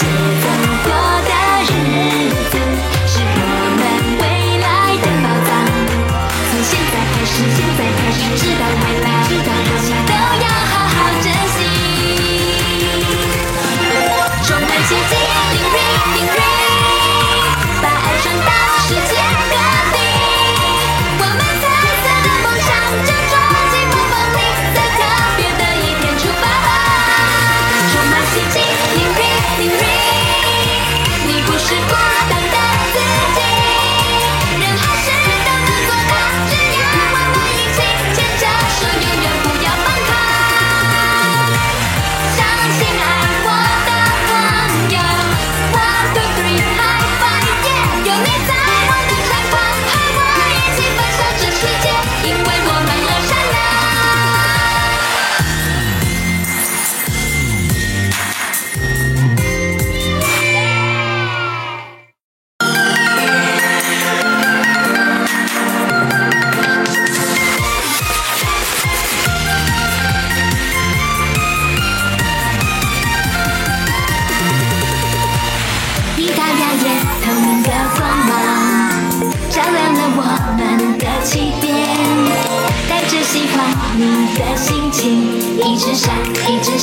Show.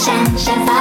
je.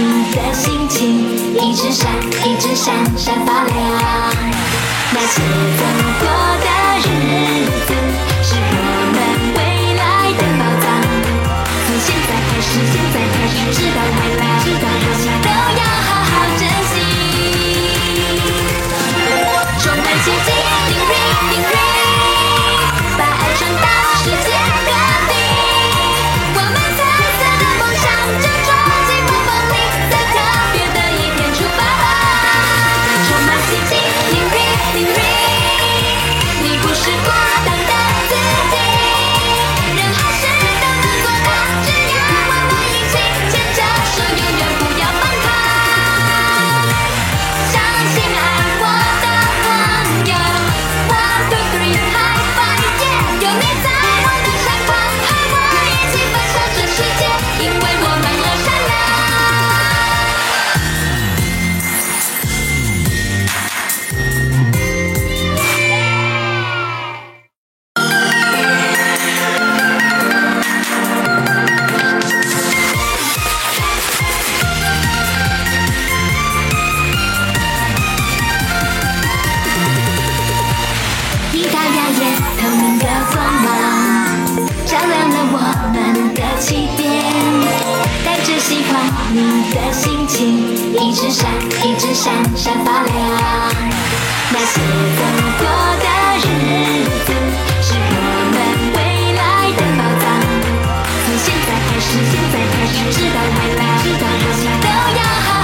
你的心情，一直闪，一直闪，闪发亮。那些走过的日子，是我们未来的宝藏。从现在开始，现在开始，直到。起点，带着喜欢你的心情，一直闪，一直闪，闪发亮。那些走过的日子，是我们未来的宝藏。从现在开始，现在开始，直到未来，直到未来，都要好。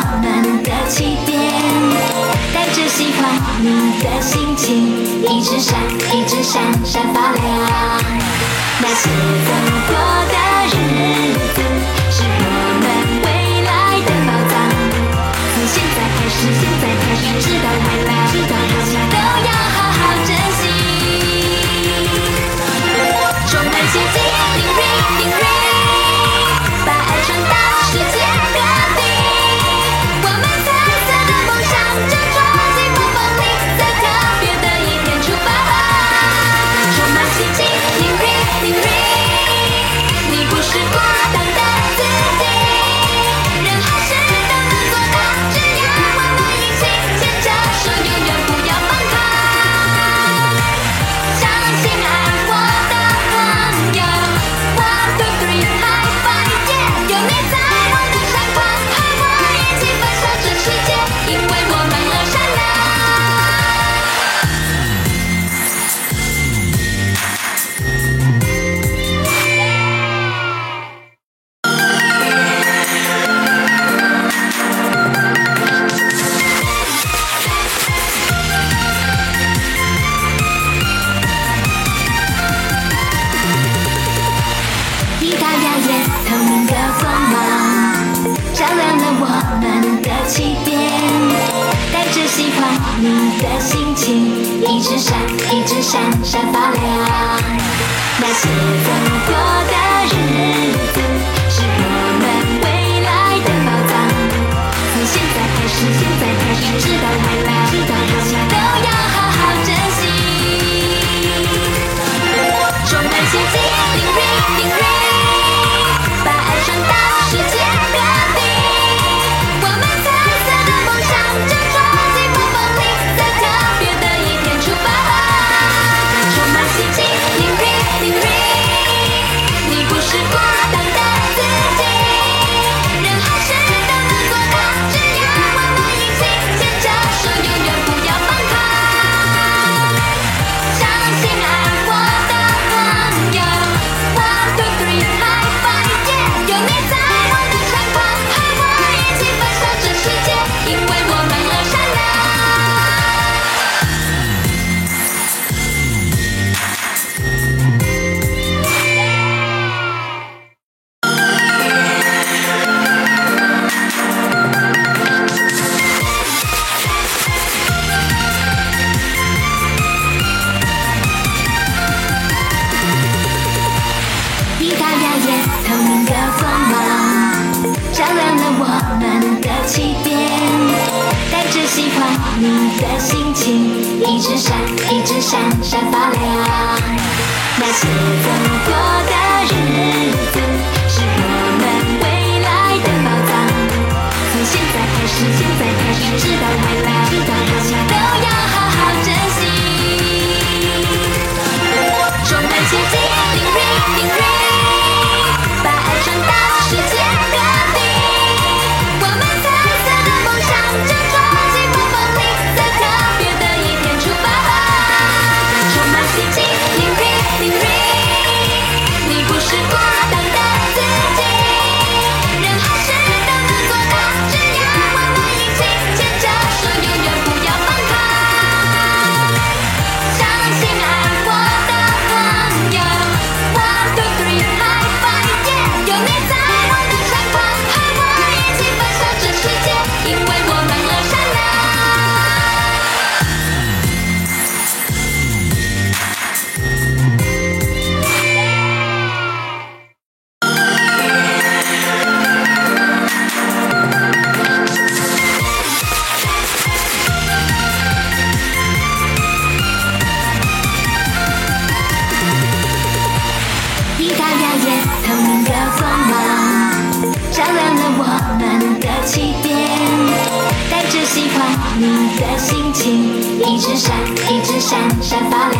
我们的起点，带着喜欢你的心情，一直闪，一直闪闪发亮。那些走过的日子，是我们未来的宝藏。从现在开始，现在开始，直到未来。起点，带着喜欢你的心情，一直闪，一直闪闪发亮。那些走过的日子，是我们未来的宝藏。从现在开始，现在开始，直到未来，直到勇气都要。喜欢你的心情，一直闪，一直闪闪发亮。那些走过的日子，是我们未来的宝藏。从现在开始，现在开始，直到未来。闪闪发亮。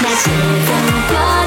那些走过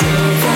你